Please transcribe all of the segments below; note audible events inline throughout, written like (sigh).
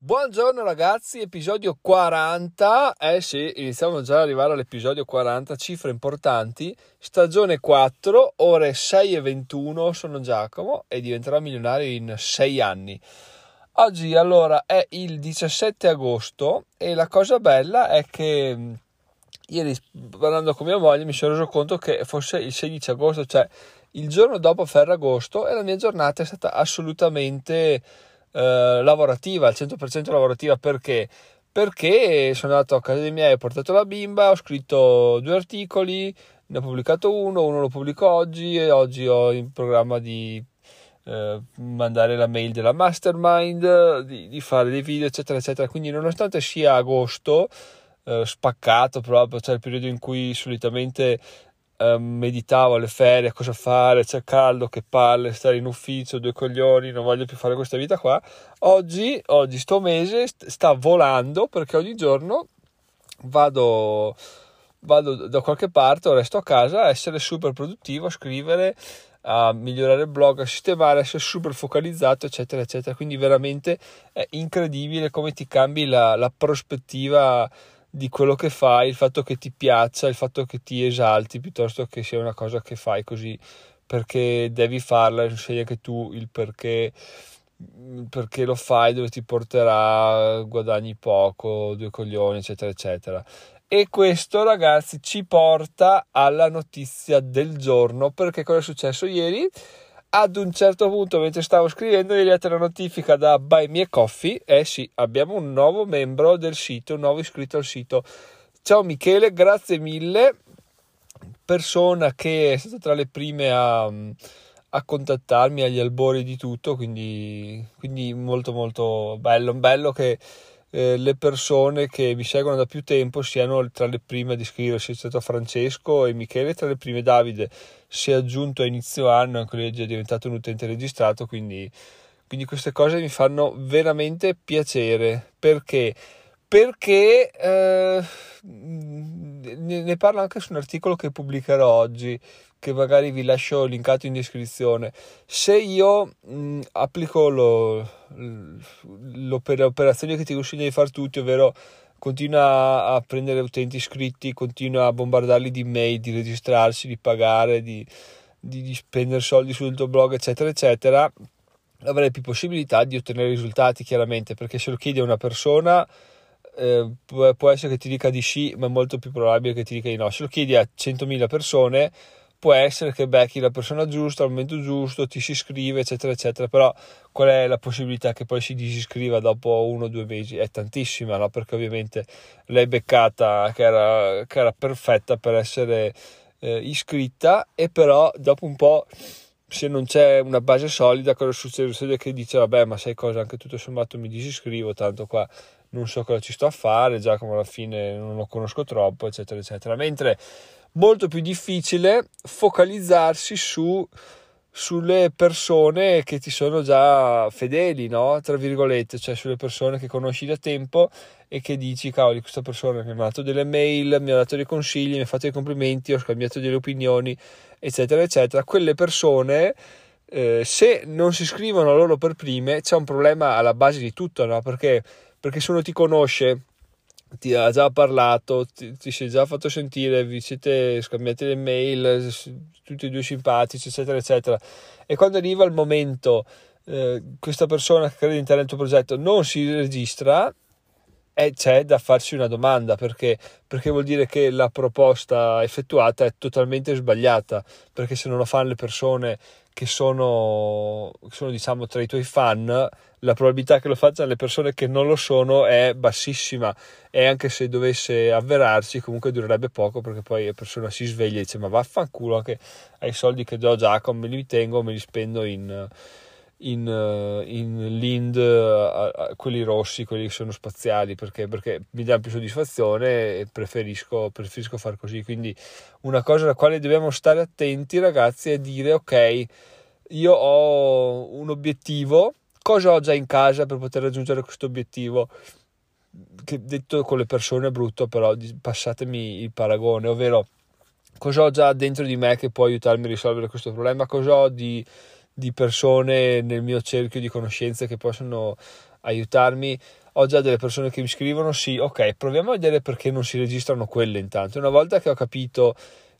Buongiorno ragazzi, episodio 40. Eh sì, iniziamo già ad arrivare all'episodio 40, cifre importanti. Stagione 4, ore 6 e 21. Sono Giacomo e diventerò milionario in 6 anni. Oggi allora è il 17 agosto e la cosa bella è che mm, ieri parlando con mia moglie mi sono reso conto che fosse il 16 agosto, cioè il giorno dopo Ferragosto e la mia giornata è stata assolutamente eh, lavorativa, al 100% lavorativa perché? Perché sono andato a casa dei miei, ho portato la bimba, ho scritto due articoli, ne ho pubblicato uno, uno lo pubblico oggi e oggi ho in programma di eh, mandare la mail della mastermind, di, di, fare dei video, eccetera, eccetera. Quindi, nonostante sia agosto, eh, spaccato proprio, cioè il periodo in cui solitamente eh, meditavo alle ferie, cosa fare, c'è caldo, che palle, stare in ufficio, due coglioni, non voglio più fare questa vita qua. Oggi, oggi sto mese sta volando perché ogni giorno vado, vado da qualche parte o resto a casa a essere super produttivo, a scrivere, a migliorare il blog, a sistemare, a essere super focalizzato, eccetera, eccetera. Quindi veramente è incredibile come ti cambi la, la prospettiva di quello che fai, il fatto che ti piaccia, il fatto che ti esalti piuttosto che sia una cosa che fai così perché devi farla scegli anche tu il perché perché lo fai, dove ti porterà, guadagni poco, due coglioni, eccetera, eccetera. E questo, ragazzi, ci porta alla notizia del giorno, perché cosa è successo ieri? Ad un certo punto mentre stavo scrivendo mi è arrivata la notifica da Buy Me Coffee eh sì abbiamo un nuovo membro del sito un nuovo iscritto al sito. Ciao Michele grazie mille. Persona che è stata tra le prime a, a contattarmi agli albori di tutto quindi, quindi molto molto bello. Bello che eh, le persone che mi seguono da più tempo siano tra le prime ad iscriversi. È stato Francesco e Michele tra le prime. Davide si è aggiunto a inizio anno, anche lui è già diventato un utente registrato, quindi, quindi queste cose mi fanno veramente piacere. Perché? Perché eh, ne parlo anche su un articolo che pubblicherò oggi che magari vi lascio linkato in descrizione. Se io mh, applico lo, l'operazione che ti consiglio di fare tutti, ovvero continua a prendere utenti iscritti, continua a bombardarli di mail, di registrarsi, di pagare, di, di, di spendere soldi sul tuo blog, eccetera, eccetera, avrai più possibilità di ottenere risultati, chiaramente, perché se lo chiedi a una persona eh, può essere che ti dica di sì, ma è molto più probabile che ti dica di no. Se lo chiedi a 100.000 persone, può essere che becchi la persona giusta al momento giusto, ti si iscrive, eccetera, eccetera. Però qual è la possibilità che poi si disiscriva dopo uno o due mesi? È tantissima, no? Perché ovviamente l'hai beccata che era, che era perfetta per essere eh, iscritta e però dopo un po' se non c'è una base solida cosa succede? Succede che dice vabbè ma sai cosa anche tutto sommato mi disiscrivo tanto qua non so cosa ci sto a fare già come alla fine non lo conosco troppo eccetera eccetera mentre molto più difficile focalizzarsi su, sulle persone che ti sono già fedeli, no? Tra virgolette, cioè sulle persone che conosci da tempo e che dici, cavoli, questa persona mi ha dato delle mail, mi ha dato dei consigli, mi ha fatto dei complimenti, ho scambiato delle opinioni, eccetera, eccetera. Quelle persone, eh, se non si scrivono loro per prime, c'è un problema alla base di tutto, no? Perché, perché se uno ti conosce ti ha già parlato, ti, ti è già fatto sentire, vi siete scambiati le mail, tutti e due simpatici, eccetera, eccetera. E quando arriva il momento, eh, questa persona che crede in te nel tuo progetto non si registra, e c'è da farsi una domanda perché, perché vuol dire che la proposta effettuata è totalmente sbagliata? Perché se non lo fanno le persone che sono, che sono diciamo tra i tuoi fan la probabilità che lo facciano le persone che non lo sono è bassissima. E anche se dovesse avverarsi comunque durerebbe poco perché poi la persona si sveglia e dice ma vaffanculo anche ai soldi che do a Giacomo me li tengo me li spendo in in, uh, in Lind, uh, quelli rossi, quelli che sono spaziali, perché, perché mi dà più soddisfazione e preferisco, preferisco far così. Quindi una cosa alla quale dobbiamo stare attenti ragazzi è dire ok, io ho un obiettivo, cosa ho già in casa per poter raggiungere questo obiettivo? Che detto con le persone è brutto, però passatemi il paragone, ovvero cosa ho già dentro di me che può aiutarmi a risolvere questo problema, cosa ho di di persone nel mio cerchio di conoscenze che possono aiutarmi ho già delle persone che mi scrivono, sì, ok, proviamo a vedere perché non si registrano quelle intanto. Una volta che ho capito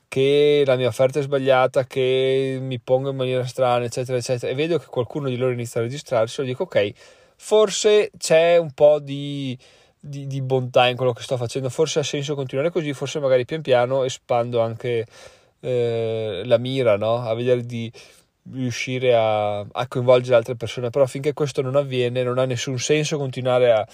che la mia offerta è sbagliata, che mi pongo in maniera strana, eccetera, eccetera, e vedo che qualcuno di loro inizia a registrarsi, io dico ok, forse c'è un po' di, di, di, bontà in quello che sto facendo, forse ha senso continuare così, forse magari pian piano espando anche eh, la mira, no? a vedere di riuscire a, a coinvolgere altre persone, però finché questo non avviene non ha nessun senso continuare a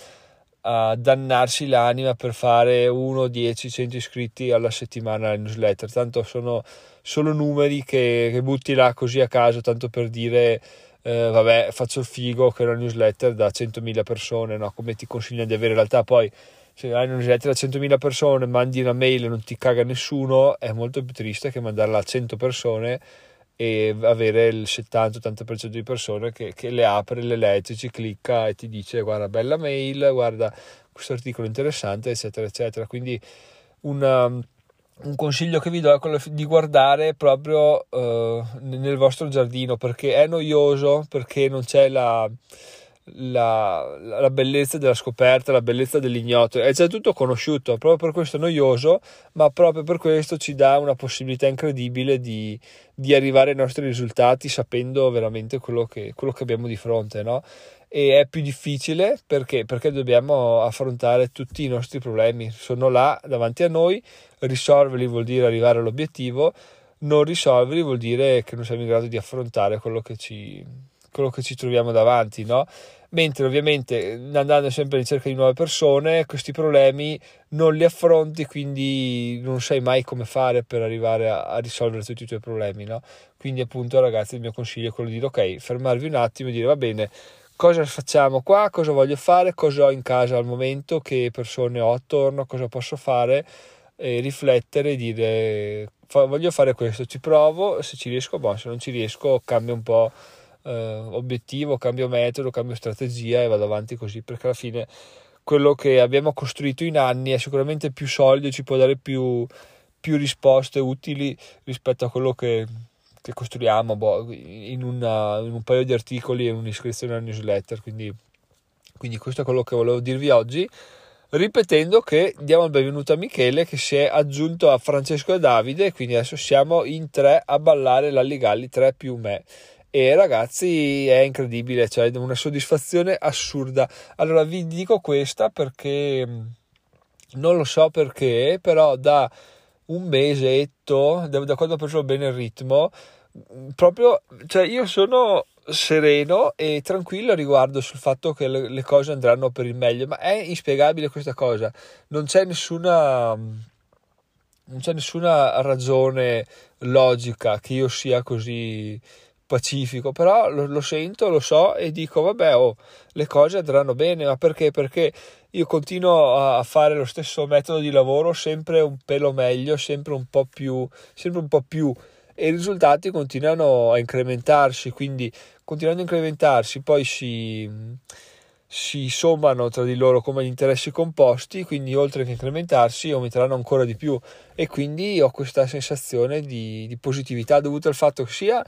a dannarsi l'anima per fare 1, 10, 100 iscritti alla settimana alla newsletter. Tanto sono solo numeri che, che butti là così a caso, tanto per dire eh, vabbè faccio il figo che è una newsletter da 100.000 persone, no? come ti consigliano di avere in realtà poi se hai una newsletter da 100.000 persone, mandi una mail e non ti caga nessuno, è molto più triste che mandarla a 100 persone e avere il 70-80% di persone che, che, le apre, le legge, ci clicca e ti dice guarda bella mail, guarda questo articolo interessante eccetera eccetera. Quindi una, un consiglio che vi do è quello di guardare proprio uh, nel vostro giardino perché è noioso perché non c'è la la, la, bellezza della scoperta, la bellezza dell'ignoto, è già tutto conosciuto, proprio per questo è noioso, ma proprio per questo ci dà una possibilità incredibile di, di arrivare ai nostri risultati sapendo veramente quello che, quello che abbiamo di fronte, no? E è più difficile perché? perché dobbiamo affrontare tutti i nostri problemi, sono là davanti a noi, risolverli vuol dire arrivare all'obiettivo, non risolverli vuol dire che non siamo in grado di affrontare quello che ci, quello che ci troviamo davanti, no? Mentre ovviamente andando sempre in cerca di nuove persone, questi problemi non li affronti, quindi non sai mai come fare per arrivare a, a risolvere tutti i tuoi problemi, no? Quindi appunto ragazzi il mio consiglio è quello di dire ok, fermarvi un attimo e dire va bene, cosa facciamo qua, cosa voglio fare, cosa ho in casa al momento, che persone ho attorno, cosa posso fare? E riflettere e dire voglio fare questo, ci provo, se ci riesco, buono, se non ci riesco cambio un po' eh, obiettivo, cambio metodo, cambio strategia e vado avanti così perché alla fine quello che abbiamo costruito in anni è sicuramente più solido, ci può dare più, più risposte utili rispetto a quello che, che costruiamo boh, in, una, in, un paio di articoli e un'iscrizione alla newsletter. Quindi, quindi questo è quello che volevo dirvi oggi ripetendo che diamo il benvenuto a Michele che si è aggiunto a Francesco e Davide quindi adesso siamo in tre a ballare l'Alligalli 3 più me e ragazzi è incredibile, cioè una soddisfazione assurda. Allora vi dico questa perché non lo so perché, però da un mesetto, da, da quando ho preso bene il ritmo, proprio, cioè io sono sereno e tranquillo riguardo sul fatto che le, le cose andranno per il meglio, ma è inspiegabile questa cosa, non c'è nessuna non c'è nessuna ragione logica che io sia così pacifico, però lo, lo, sento, lo so e dico vabbè, oh, le cose andranno bene, ma perché? Perché io continuo a, fare lo stesso metodo di lavoro, sempre un pelo meglio, sempre un po' più, sempre un po' più. E i risultati continuano a incrementarsi, quindi continuando a incrementarsi poi si, si sommano tra di loro come gli interessi composti, quindi oltre che incrementarsi aumenteranno ancora di più. E quindi ho questa sensazione di, di positività dovuta al fatto che sia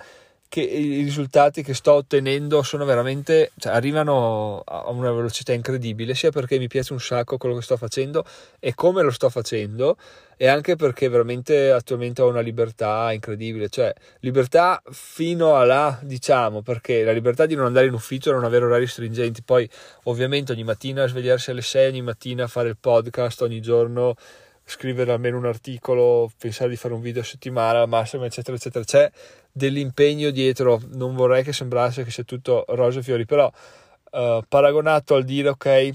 che i risultati che sto ottenendo sono veramente, cioè, arrivano a una velocità incredibile, sia perché mi piace un sacco quello che sto facendo e come lo sto facendo, e anche perché veramente attualmente ho una libertà incredibile, cioè libertà fino a là, diciamo, perché la libertà di non andare in ufficio, non avere orari stringenti, poi ovviamente ogni mattina svegliarsi alle 6, ogni mattina fare il podcast, ogni giorno scrivere almeno un articolo, pensare di fare un video a settimana al massimo, eccetera, eccetera. C'è dell'impegno dietro, non vorrei che sembrasse che sia tutto rose e fiori, però uh, paragonato al dire ok,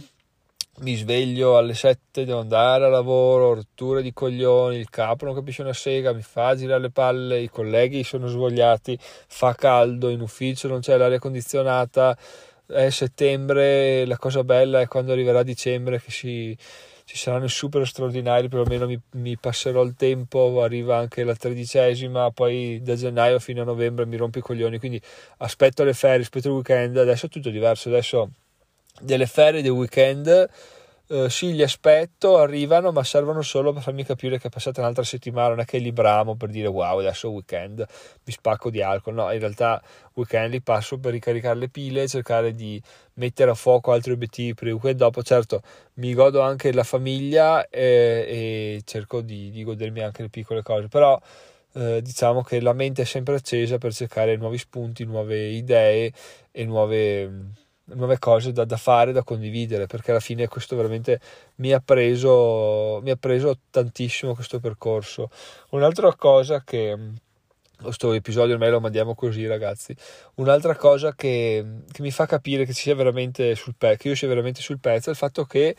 mi sveglio alle 7, devo andare a lavoro, rotture di coglioni, il capo non capisce una sega, mi fa girare le palle, i colleghi sono svogliati, fa caldo, in ufficio non c'è l'aria condizionata, è settembre, la cosa bella è quando arriverà dicembre che si ci saranno super straordinari, perlomeno mi, mi passerò il tempo, arriva anche la tredicesima, poi da gennaio fino a novembre mi rompo i coglioni, quindi aspetto le ferie, aspetto il weekend, adesso è tutto diverso, adesso delle ferie, dei weekend Uh, sì, li aspetto, arrivano, ma servono solo per farmi capire che è passata un'altra settimana, non è che li bramo per dire wow, adesso è weekend, mi spacco di alcol. No, in realtà weekend li passo per ricaricare le pile, cercare di mettere a fuoco altri obiettivi per il weekend dopo. Certo, mi godo anche la famiglia e, e cerco di, di, godermi anche le piccole cose, però eh, diciamo che la mente è sempre accesa per cercare nuovi spunti, nuove idee e nuove nuove cose da, da, fare, da condividere, perché alla fine questo veramente mi ha preso, mi ha preso tantissimo questo percorso. Un'altra cosa che questo episodio ormai lo mandiamo così ragazzi un'altra cosa che, che mi fa capire che, ci sia veramente sul pe- che io sia veramente sul pezzo è il fatto che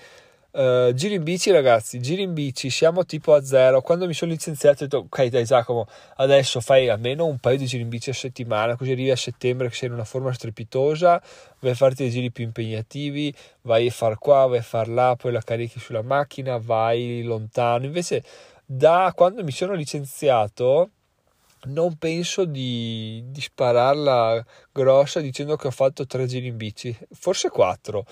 Uh, giri in bici ragazzi, giri in bici, siamo tipo a zero. Quando mi sono licenziato ho detto ok dai Giacomo, adesso fai almeno un paio di giri in bici a settimana, così arrivi a settembre che sei in una forma strepitosa, vai a farti dei giri più impegnativi, vai a far qua, vai a far là, poi la carichi sulla macchina, vai lontano. Invece da quando mi sono licenziato non penso di, di spararla grossa dicendo che ho fatto tre giri in bici, forse quattro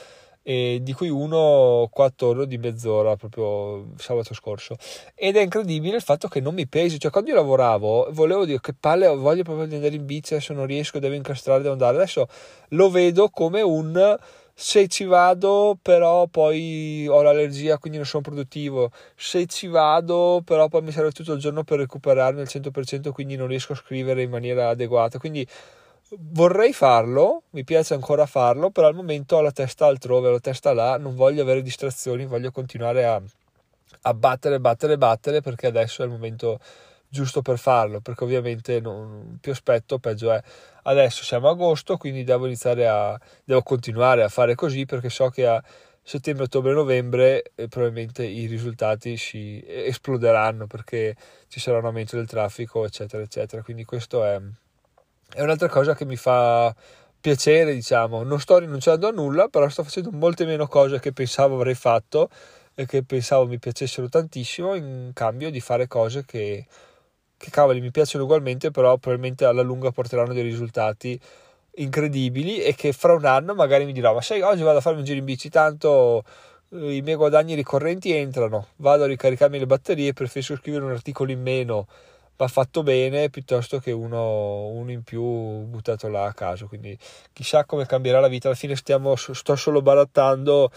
e di cui uno 4 ore di mezz'ora proprio sabato scorso. Ed è incredibile il fatto che non mi pesi. Cioè quando io lavoravo volevo dire che palle voglio proprio di andare in bici adesso non riesco devo incastrare devo andare. Adesso lo vedo come un se ci vado però poi ho l'allergia quindi non sono produttivo. Se ci vado però poi mi serve tutto il giorno per recuperarmi al 100% quindi non riesco a scrivere in maniera adeguata. Quindi vorrei farlo, mi piace ancora farlo, però al momento ho la testa altrove, ho la testa là, non voglio avere distrazioni, voglio continuare a, a battere, battere, battere perché adesso è il momento giusto per farlo, perché ovviamente non, più aspetto peggio è. Adesso siamo a agosto, quindi devo iniziare a devo continuare a fare così perché so che a settembre, ottobre, novembre eh, probabilmente i risultati si esploderanno perché ci sarà un aumento del traffico, eccetera, eccetera. Quindi questo è è un'altra cosa che mi fa piacere, diciamo. Non sto rinunciando a nulla, però sto facendo molte meno cose che pensavo avrei fatto e che pensavo mi piacessero tantissimo in cambio di fare cose che, che cavoli mi piacciono ugualmente, però probabilmente alla lunga porteranno dei risultati incredibili e che fra un anno magari mi dirò ma sai oggi vado a farmi un giro in bici tanto eh, i miei guadagni ricorrenti entrano vado a ricaricarmi le batterie preferisco scrivere un articolo in meno va fatto bene piuttosto che uno, uno, in più buttato là a caso. Quindi chissà come cambierà la vita. Alla fine stiamo, sto solo barattando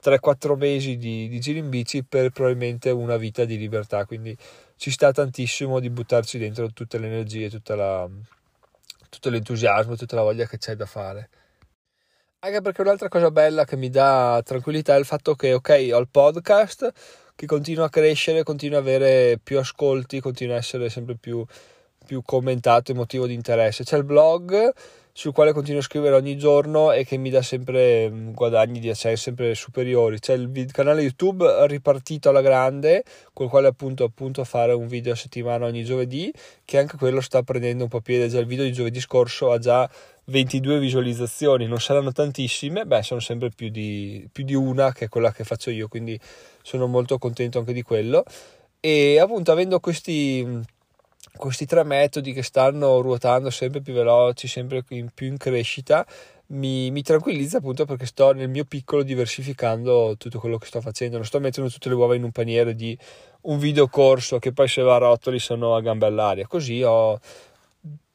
3-4 mesi di, di giri in bici per probabilmente una vita di libertà. Quindi ci sta tantissimo di buttarci dentro tutte le energie, tutta la, tutto l'entusiasmo, tutta la voglia che c'è da fare. Anche perché un'altra cosa bella che mi dà tranquillità è il fatto che, ok, ho il podcast che continua a crescere, continua ad avere più ascolti, continua a essere sempre più, più commentato e motivo di interesse. C'è il blog sul quale continuo a scrivere ogni giorno e che mi dà sempre mm, guadagni di accesso sempre superiori. C'è il canale YouTube ripartito alla grande, col quale appunto, appunto fare un video a settimana ogni giovedì, che anche quello sta prendendo un po' piede. Già il video di giovedì scorso ha già 22 visualizzazioni, non saranno tantissime, beh sono sempre più di, più di una che è quella che faccio io, quindi sono molto contento anche di quello. E appunto avendo questi, questi tre metodi che stanno ruotando sempre più veloci, sempre in, più in crescita, mi, mi, tranquillizza appunto perché sto nel mio piccolo diversificando tutto quello che sto facendo, non sto mettendo tutte le uova in un paniere di un video corso che poi se va a rotoli sono a gambe all'aria, così ho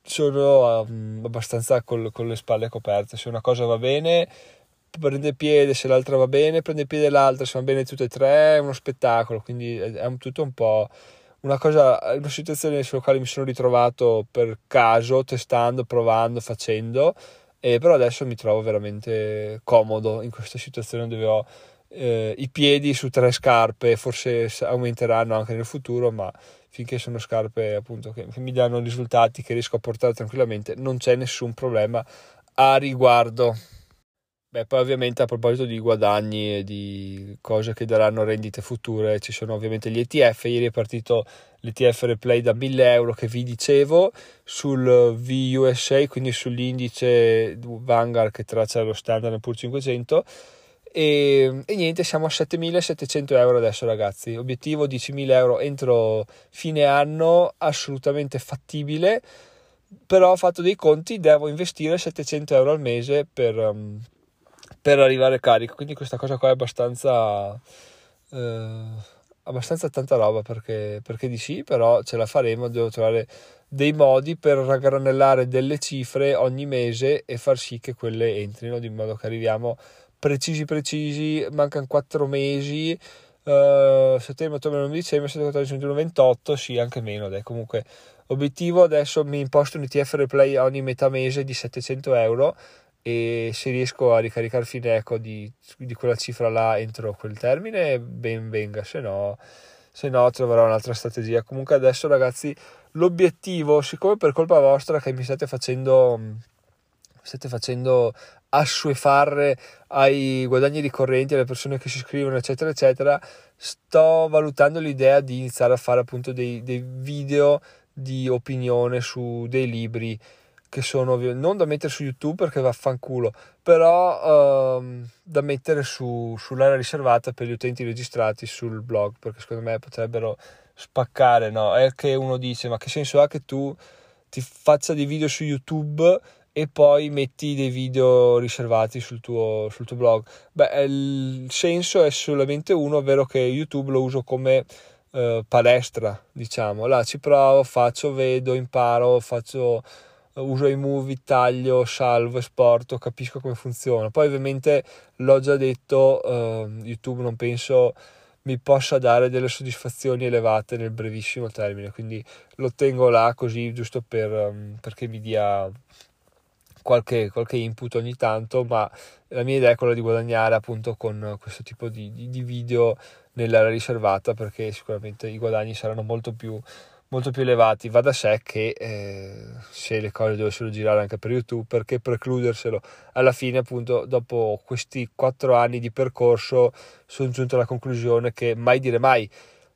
sono um, abbastanza col, con le spalle coperte. Se una cosa va bene, prende piede, se l'altra va bene, prende piede l'altra, se va bene tutte e tre, è uno spettacolo. Quindi è un, tutto un po' una cosa, una situazione sulla quale mi sono ritrovato per caso, testando, provando, facendo. E però adesso mi trovo veramente comodo in questa situazione dove ho eh, i piedi su tre scarpe, forse aumenteranno anche nel futuro, ma finché sono scarpe appunto che, che mi danno risultati che riesco a portare tranquillamente, non c'è nessun problema a riguardo. Beh, poi ovviamente a proposito di guadagni e di cose che daranno rendite future, ci sono ovviamente gli ETF. Ieri è partito l'ETF Replay da 1000 euro che vi dicevo sul VUSA, quindi sull'indice Vanguard che traccia lo standard Poor's 500 e, e, niente, siamo a 7.700 euro adesso ragazzi, obiettivo 10.000 euro entro fine anno, assolutamente fattibile, però ho fatto dei conti, devo investire 700 euro al mese per, um, per arrivare carico. Quindi questa cosa qua è abbastanza... Eh, abbastanza tanta roba perché, perché di sì, però ce la faremo, devo trovare dei modi per raggranellare delle cifre ogni mese e far sì che quelle entrino, di modo che arriviamo precisi precisi, mancano 4 mesi, uh, settembre, ottobre, novembre, dicembre, 7, 14, 21, 28, sì, anche meno, dai, comunque obiettivo adesso mi imposto un ETF replay ogni metà mese di 700 euro e se riesco a ricaricare Fineco di, di quella cifra là entro quel termine ben venga se no, se no troverò un'altra strategia. Comunque adesso ragazzi l'obiettivo siccome per colpa vostra che mi state facendo state facendo assuefare ai guadagni ricorrenti alle persone che si iscrivono eccetera eccetera sto valutando l'idea di iniziare a fare appunto dei, dei video di opinione su dei libri che sono non da mettere su YouTube perché vaffanculo, però ehm, da mettere su, sull'area riservata per gli utenti registrati sul blog, perché secondo me potrebbero spaccare, no? È che uno dice, ma che senso ha che tu ti faccia dei video su YouTube e poi metti dei video riservati sul tuo, sul tuo blog? Beh, il senso è solamente uno, ovvero che YouTube lo uso come eh, palestra, diciamo. Là ci provo, faccio, vedo, imparo, faccio uso i movie, taglio, salvo, esporto, capisco come funziona. Poi ovviamente l'ho già detto, uh, YouTube non penso mi possa dare delle soddisfazioni elevate nel brevissimo termine, quindi lo tengo là così giusto per, um, perché mi dia qualche, qualche, input ogni tanto, ma la mia idea è quella di guadagnare appunto con questo tipo di, di, di video nell'area riservata perché sicuramente i guadagni saranno molto più molto più elevati. Va da sé che eh, se le cose dovessero girare anche per YouTube, perché precluderselo? Alla fine, appunto, dopo questi quattro anni di percorso, sono giunto alla conclusione che mai dire mai.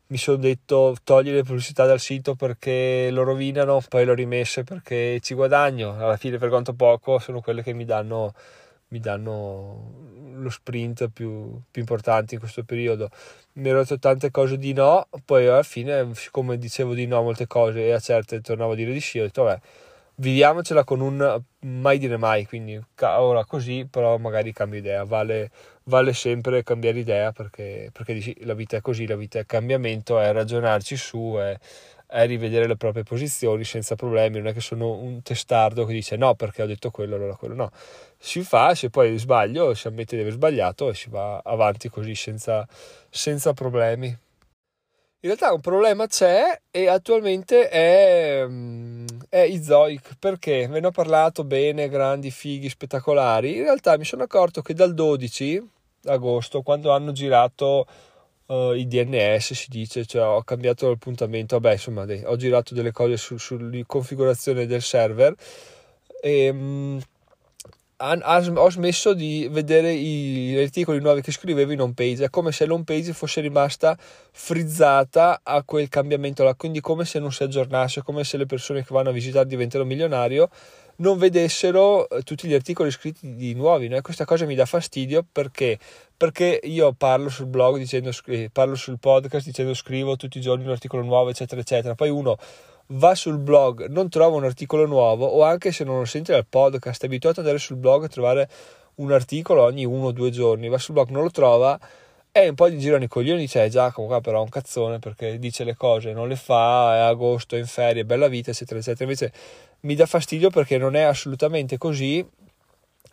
Mi sono detto togli le pubblicità dal sito perché lo rovinano, poi l'ho rimesse perché ci guadagno. Alla fine, per quanto poco, sono quelle che mi danno mi danno lo sprint più, più importante in questo periodo. Mi ero detto tante cose di no, poi alla fine, siccome dicevo di no a molte cose e a certe tornavo a dire di sì, ho detto vabbè, viviamocela con un mai dire mai, quindi ora così, però magari cambio idea, vale, vale sempre cambiare idea perché, perché dici, la vita è così, la vita è cambiamento, è ragionarci su, è è rivedere le proprie posizioni senza problemi, non è che sono un testardo che dice no perché ho detto quello, allora quello no. Si fa, se poi sbaglio, si ammette di aver sbagliato e si va avanti così senza, senza problemi. In realtà un problema c'è e attualmente è, mm, è Izoic perché ve ne ho parlato bene, grandi, fighi, spettacolari. In realtà mi sono accorto che dal 12 agosto, quando hanno girato uh, i DNS si dice, cioè ho cambiato l'appuntamento, vabbè insomma dei, ho girato delle cose su, sulla configurazione del server e um, ho smesso di vedere i, gli articoli nuovi che scrivevo in home page, è come se l'home page fosse rimasta frizzata a quel cambiamento là, quindi come se non si aggiornasse, come se le persone che vanno a visitare diventano milionario non vedessero eh, tutti gli articoli scritti di nuovi. No? Questa cosa mi dà fastidio perché? perché io parlo sul blog dicendo parlo sul podcast dicendo scrivo tutti i giorni un articolo nuovo eccetera eccetera poi uno va sul blog non trova un articolo nuovo o anche se non lo sente dal podcast è abituato ad andare sul blog a trovare un articolo ogni uno o due giorni va sul blog non lo trova e un po' di girano i coglioni dice eh, Giacomo qua però è un cazzone perché dice le cose non le fa è agosto è in ferie bella vita eccetera eccetera invece mi dà fastidio perché non è assolutamente così.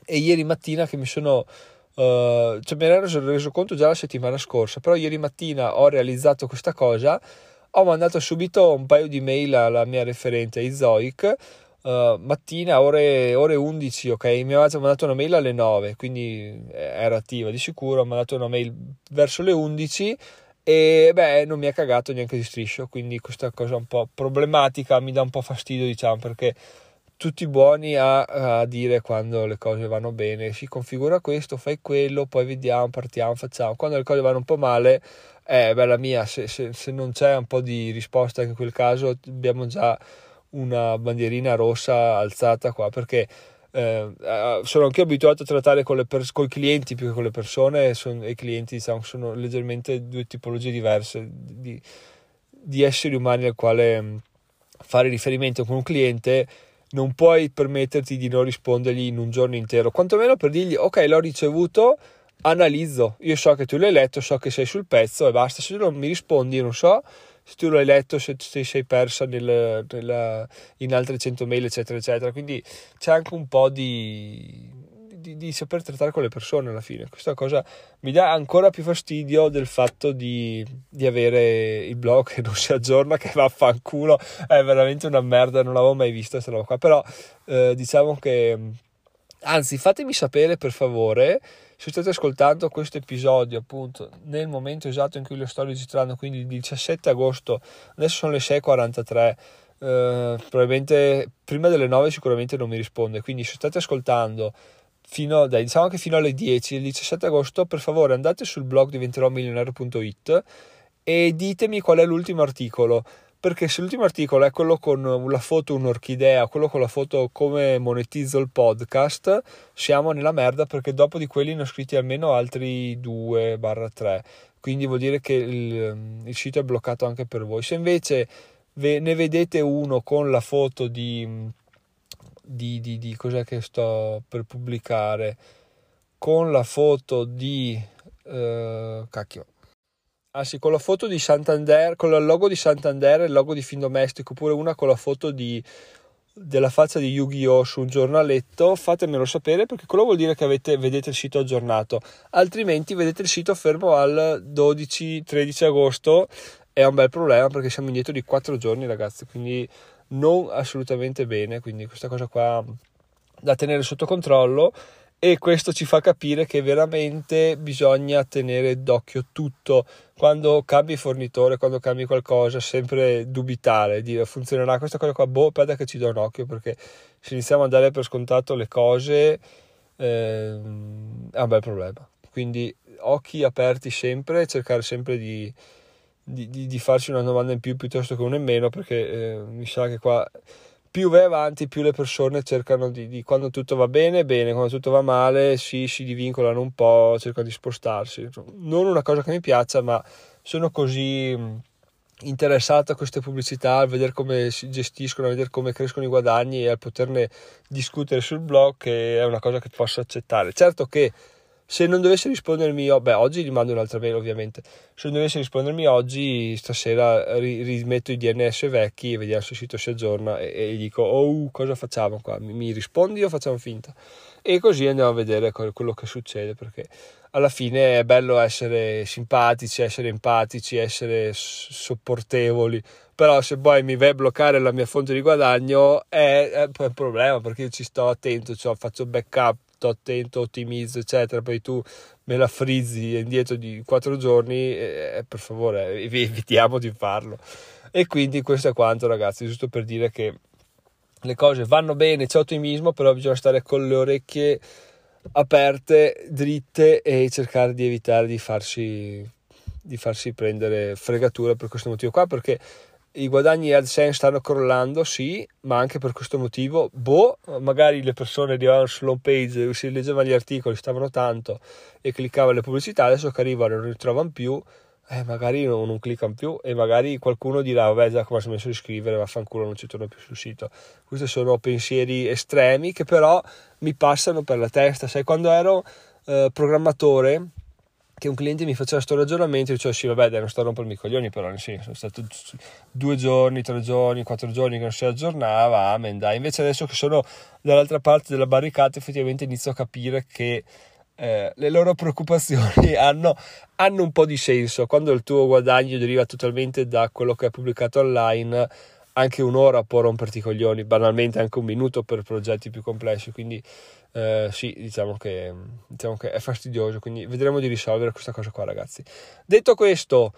E ieri mattina che mi sono Uh, cioè me ne ero reso conto già la settimana scorsa, però ieri mattina ho realizzato questa cosa, ho mandato subito un paio di mail alla mia referente Izoic, uh, mattina ore, ore 11, ok, mi aveva mandato una mail alle 9, quindi era attiva di sicuro, ho mandato una mail verso le 11 e beh non mi ha cagato neanche di striscio, quindi questa cosa un po' problematica, mi dà un po' fastidio diciamo perché tutti buoni a, a, dire quando le cose vanno bene, si configura questo, fai quello, poi vediamo, partiamo, facciamo. Quando le cose vanno un po' male, eh, bella mia, se, se, se non c'è un po' di risposta in quel caso, abbiamo già una bandierina rossa alzata qua perché eh, sono anche abituato a trattare con, le pers- con i clienti più che con le persone e i clienti diciamo, sono leggermente due tipologie diverse di, di esseri umani al quale mm, fare riferimento con un cliente non puoi permetterti di non rispondergli in un giorno intero, quantomeno per dirgli ok l'ho ricevuto, analizzo, io so che tu l'hai letto, so che sei sul pezzo e basta, se non mi rispondi non so se tu l'hai letto, se ti sei persa nel, nel, in altre 100 mail eccetera eccetera, quindi c'è anche un po' di, di, di, saper trattare con le persone alla fine. Questa cosa mi dà ancora più fastidio del fatto di, di avere il blog che non si aggiorna, che vaffanculo, è veramente una merda, non l'avevo mai vista questa roba qua, però eh, diciamo che, anzi fatemi sapere per favore se state ascoltando questo episodio appunto nel momento esatto in cui lo sto registrando, quindi il 17 agosto, adesso sono le 6.43, Uh, probabilmente prima delle 9 sicuramente non mi risponde. Quindi se state ascoltando fino, dai, diciamo che fino alle 10 il 17 agosto per favore andate sul blog diventeròmilionario.it e ditemi qual è l'ultimo articolo perché se l'ultimo articolo è quello con la foto un'orchidea, quello con la foto come monetizzo il podcast, siamo nella merda perché dopo di quelli ne ho scritti almeno altri 2-3, quindi vuol dire che il, il, sito è bloccato anche per voi. Se invece ve, ne vedete uno con la foto di, di, di, di cos'è che sto per pubblicare, con la foto di... Uh, cacchio, Ah sì, con la foto di Santander, con il logo di Santander e il logo di Findomestico, oppure una con la foto di, della faccia di Yu-Gi-Oh! su un giornaletto, fatemelo sapere perché quello vuol dire che avete, vedete il sito aggiornato, altrimenti vedete il sito fermo al 12-13 agosto, è un bel problema perché siamo indietro di 4 giorni ragazzi, quindi non assolutamente bene, quindi questa cosa qua da tenere sotto controllo e questo ci fa capire che veramente bisogna tenere d'occhio tutto quando cambi fornitore, quando cambi qualcosa, sempre dubitare, dire funzionerà questa cosa qua, boh, aspetta che ci do un occhio perché se iniziamo a dare per scontato le cose eh, è un bel problema. Quindi occhi aperti sempre, cercare sempre di, di, di, di farci una domanda in più piuttosto che una in meno perché eh, mi sa che qua più vai avanti, più le persone cercano di, di, quando tutto va bene, bene, quando tutto va male, sì, si divincolano un po', cercano di spostarsi. Non una cosa che mi piaccia, ma sono così interessato a queste pubblicità, a vedere come si gestiscono, a vedere come crescono i guadagni e a poterne discutere sul blog, che è una cosa che posso accettare. Certo che se non dovesse rispondermi, beh, oggi gli mando un'altra mail ovviamente. Se non dovesse rispondermi oggi, stasera ri- rimetto i DNS vecchi e vediamo se il sito si aggiorna e, e gli dico, oh, cosa facciamo qua? Mi, mi, rispondi o facciamo finta? E così andiamo a vedere quello che succede perché alla fine è bello essere simpatici, essere empatici, essere sopportevoli. Però se poi mi vai a bloccare la mia fonte di guadagno è, è un problema perché io ci sto attento, cioè faccio backup sto attento, ottimizzo, eccetera, poi tu me la frizzi indietro di quattro giorni, eh, per favore, evitiamo di farlo. E quindi questo è quanto, ragazzi, giusto per dire che le cose vanno bene, c'è ottimismo, però bisogna stare con le orecchie aperte, dritte e cercare di evitare di farsi, di farsi prendere fregatura per questo motivo qua, perché i guadagni AdSense stanno crollando, sì, ma anche per questo motivo, boh, magari le persone arrivavano sull'home page, si leggevano gli articoli, stavano tanto e cliccavano le pubblicità, adesso che arrivano non li trovano più, eh, magari non, non, cliccano più e magari qualcuno dirà, vabbè già come ha smesso di scrivere, vaffanculo non ci torno più sul sito. Questi sono pensieri estremi che però mi passano per la testa, sai, quando ero eh, programmatore che un cliente mi faceva questo ragionamento e dicevo sì vabbè dai non sto a rompermi i coglioni però nel senso sono stato due giorni, tre giorni, quattro giorni che non si aggiornava amen dai. Invece adesso che sono dall'altra parte della barricata effettivamente inizio a capire che eh, le loro (laughs) preoccupazioni hanno, hanno un po' di senso. Quando il tuo guadagno deriva totalmente da quello che è pubblicato online anche un'ora può romperti i coglioni, banalmente anche un minuto per progetti più complessi, quindi eh, sì, diciamo che, diciamo che è fastidioso, quindi vedremo di risolvere questa cosa qua ragazzi. Detto questo,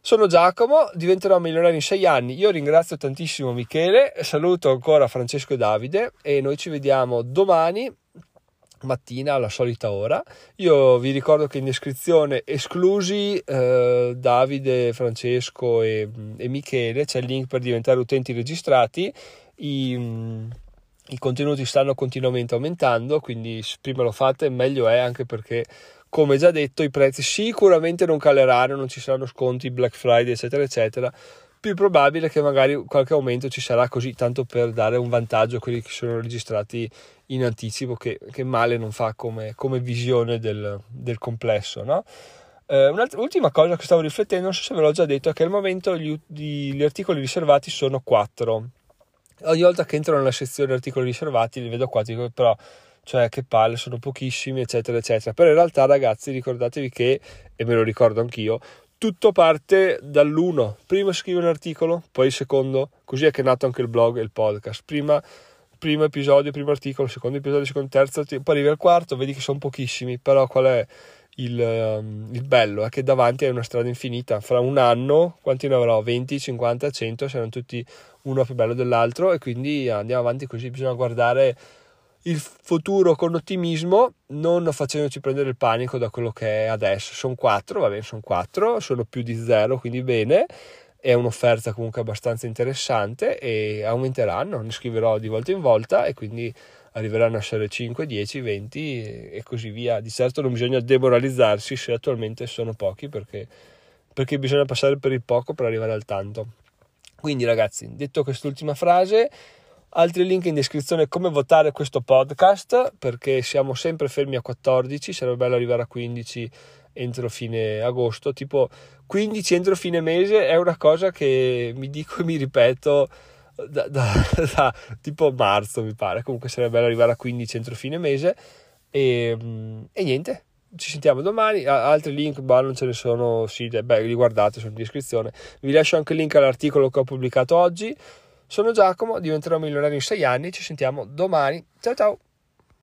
sono Giacomo, diventerò milionario in sei anni. Io ringrazio tantissimo Michele, saluto ancora Francesco e Davide e noi ci vediamo domani mattina alla solita ora. Io vi ricordo che in descrizione esclusi eh, Davide, Francesco e, e, Michele c'è il link per diventare utenti registrati. I, I contenuti stanno continuamente aumentando, quindi prima lo fate meglio è anche perché come già detto i prezzi sicuramente non caleranno, non ci saranno sconti Black Friday eccetera eccetera più probabile che magari qualche aumento ci sarà così, tanto per dare un vantaggio a quelli che sono registrati in anticipo, che, che male non fa come, come visione del, del complesso, no? Eh, un'ultima cosa che stavo riflettendo, non so se ve l'ho già detto, è che al momento gli, gli articoli riservati sono 4. Ogni volta che entro nella sezione articoli riservati li vedo 4, però cioè che palle, sono pochissimi, eccetera, eccetera. Però in realtà, ragazzi, ricordatevi che, e me lo ricordo anch'io, tutto parte dall'uno. Prima scrivo un articolo, poi il secondo, così è che è nato anche il blog e il podcast. Prima primo episodio, primo articolo, secondo episodio, secondo terzo, poi arrivi al quarto, vedi che sono pochissimi, però qual è il, um, il, bello è che davanti hai una strada infinita. Fra un anno, quanti ne avrò? 20, 50, 100, saranno tutti uno più bello dell'altro e quindi andiamo avanti così. Bisogna guardare il futuro con ottimismo, non facendoci prendere il panico da quello che è adesso. Sono quattro, va bene, sono quattro, sono più di zero, quindi bene. È un'offerta comunque abbastanza interessante e aumenteranno, ne scriverò di volta in volta e quindi arriveranno a essere 5, 10, 20 e così via. Di certo non bisogna demoralizzarsi se attualmente sono pochi perché, perché bisogna passare per il poco per arrivare al tanto. Quindi ragazzi, detto quest'ultima frase, altri link in descrizione come votare questo podcast perché siamo sempre fermi a 14, sarebbe bello arrivare a 15 entro fine agosto, tipo 15 entro fine mese è una cosa che mi dico e mi ripeto da, da, (laughs) da, tipo marzo mi pare. Comunque sarebbe bello arrivare a 15 entro fine mese. E, mm, e niente ci sentiamo domani. Altri link bah, non ce ne sono sì, beh, li guardate sono in descrizione. Vi lascio anche il link all'articolo che ho pubblicato oggi sono Giacomo diventerò milionario in 6 anni ci sentiamo domani. Ciao ciao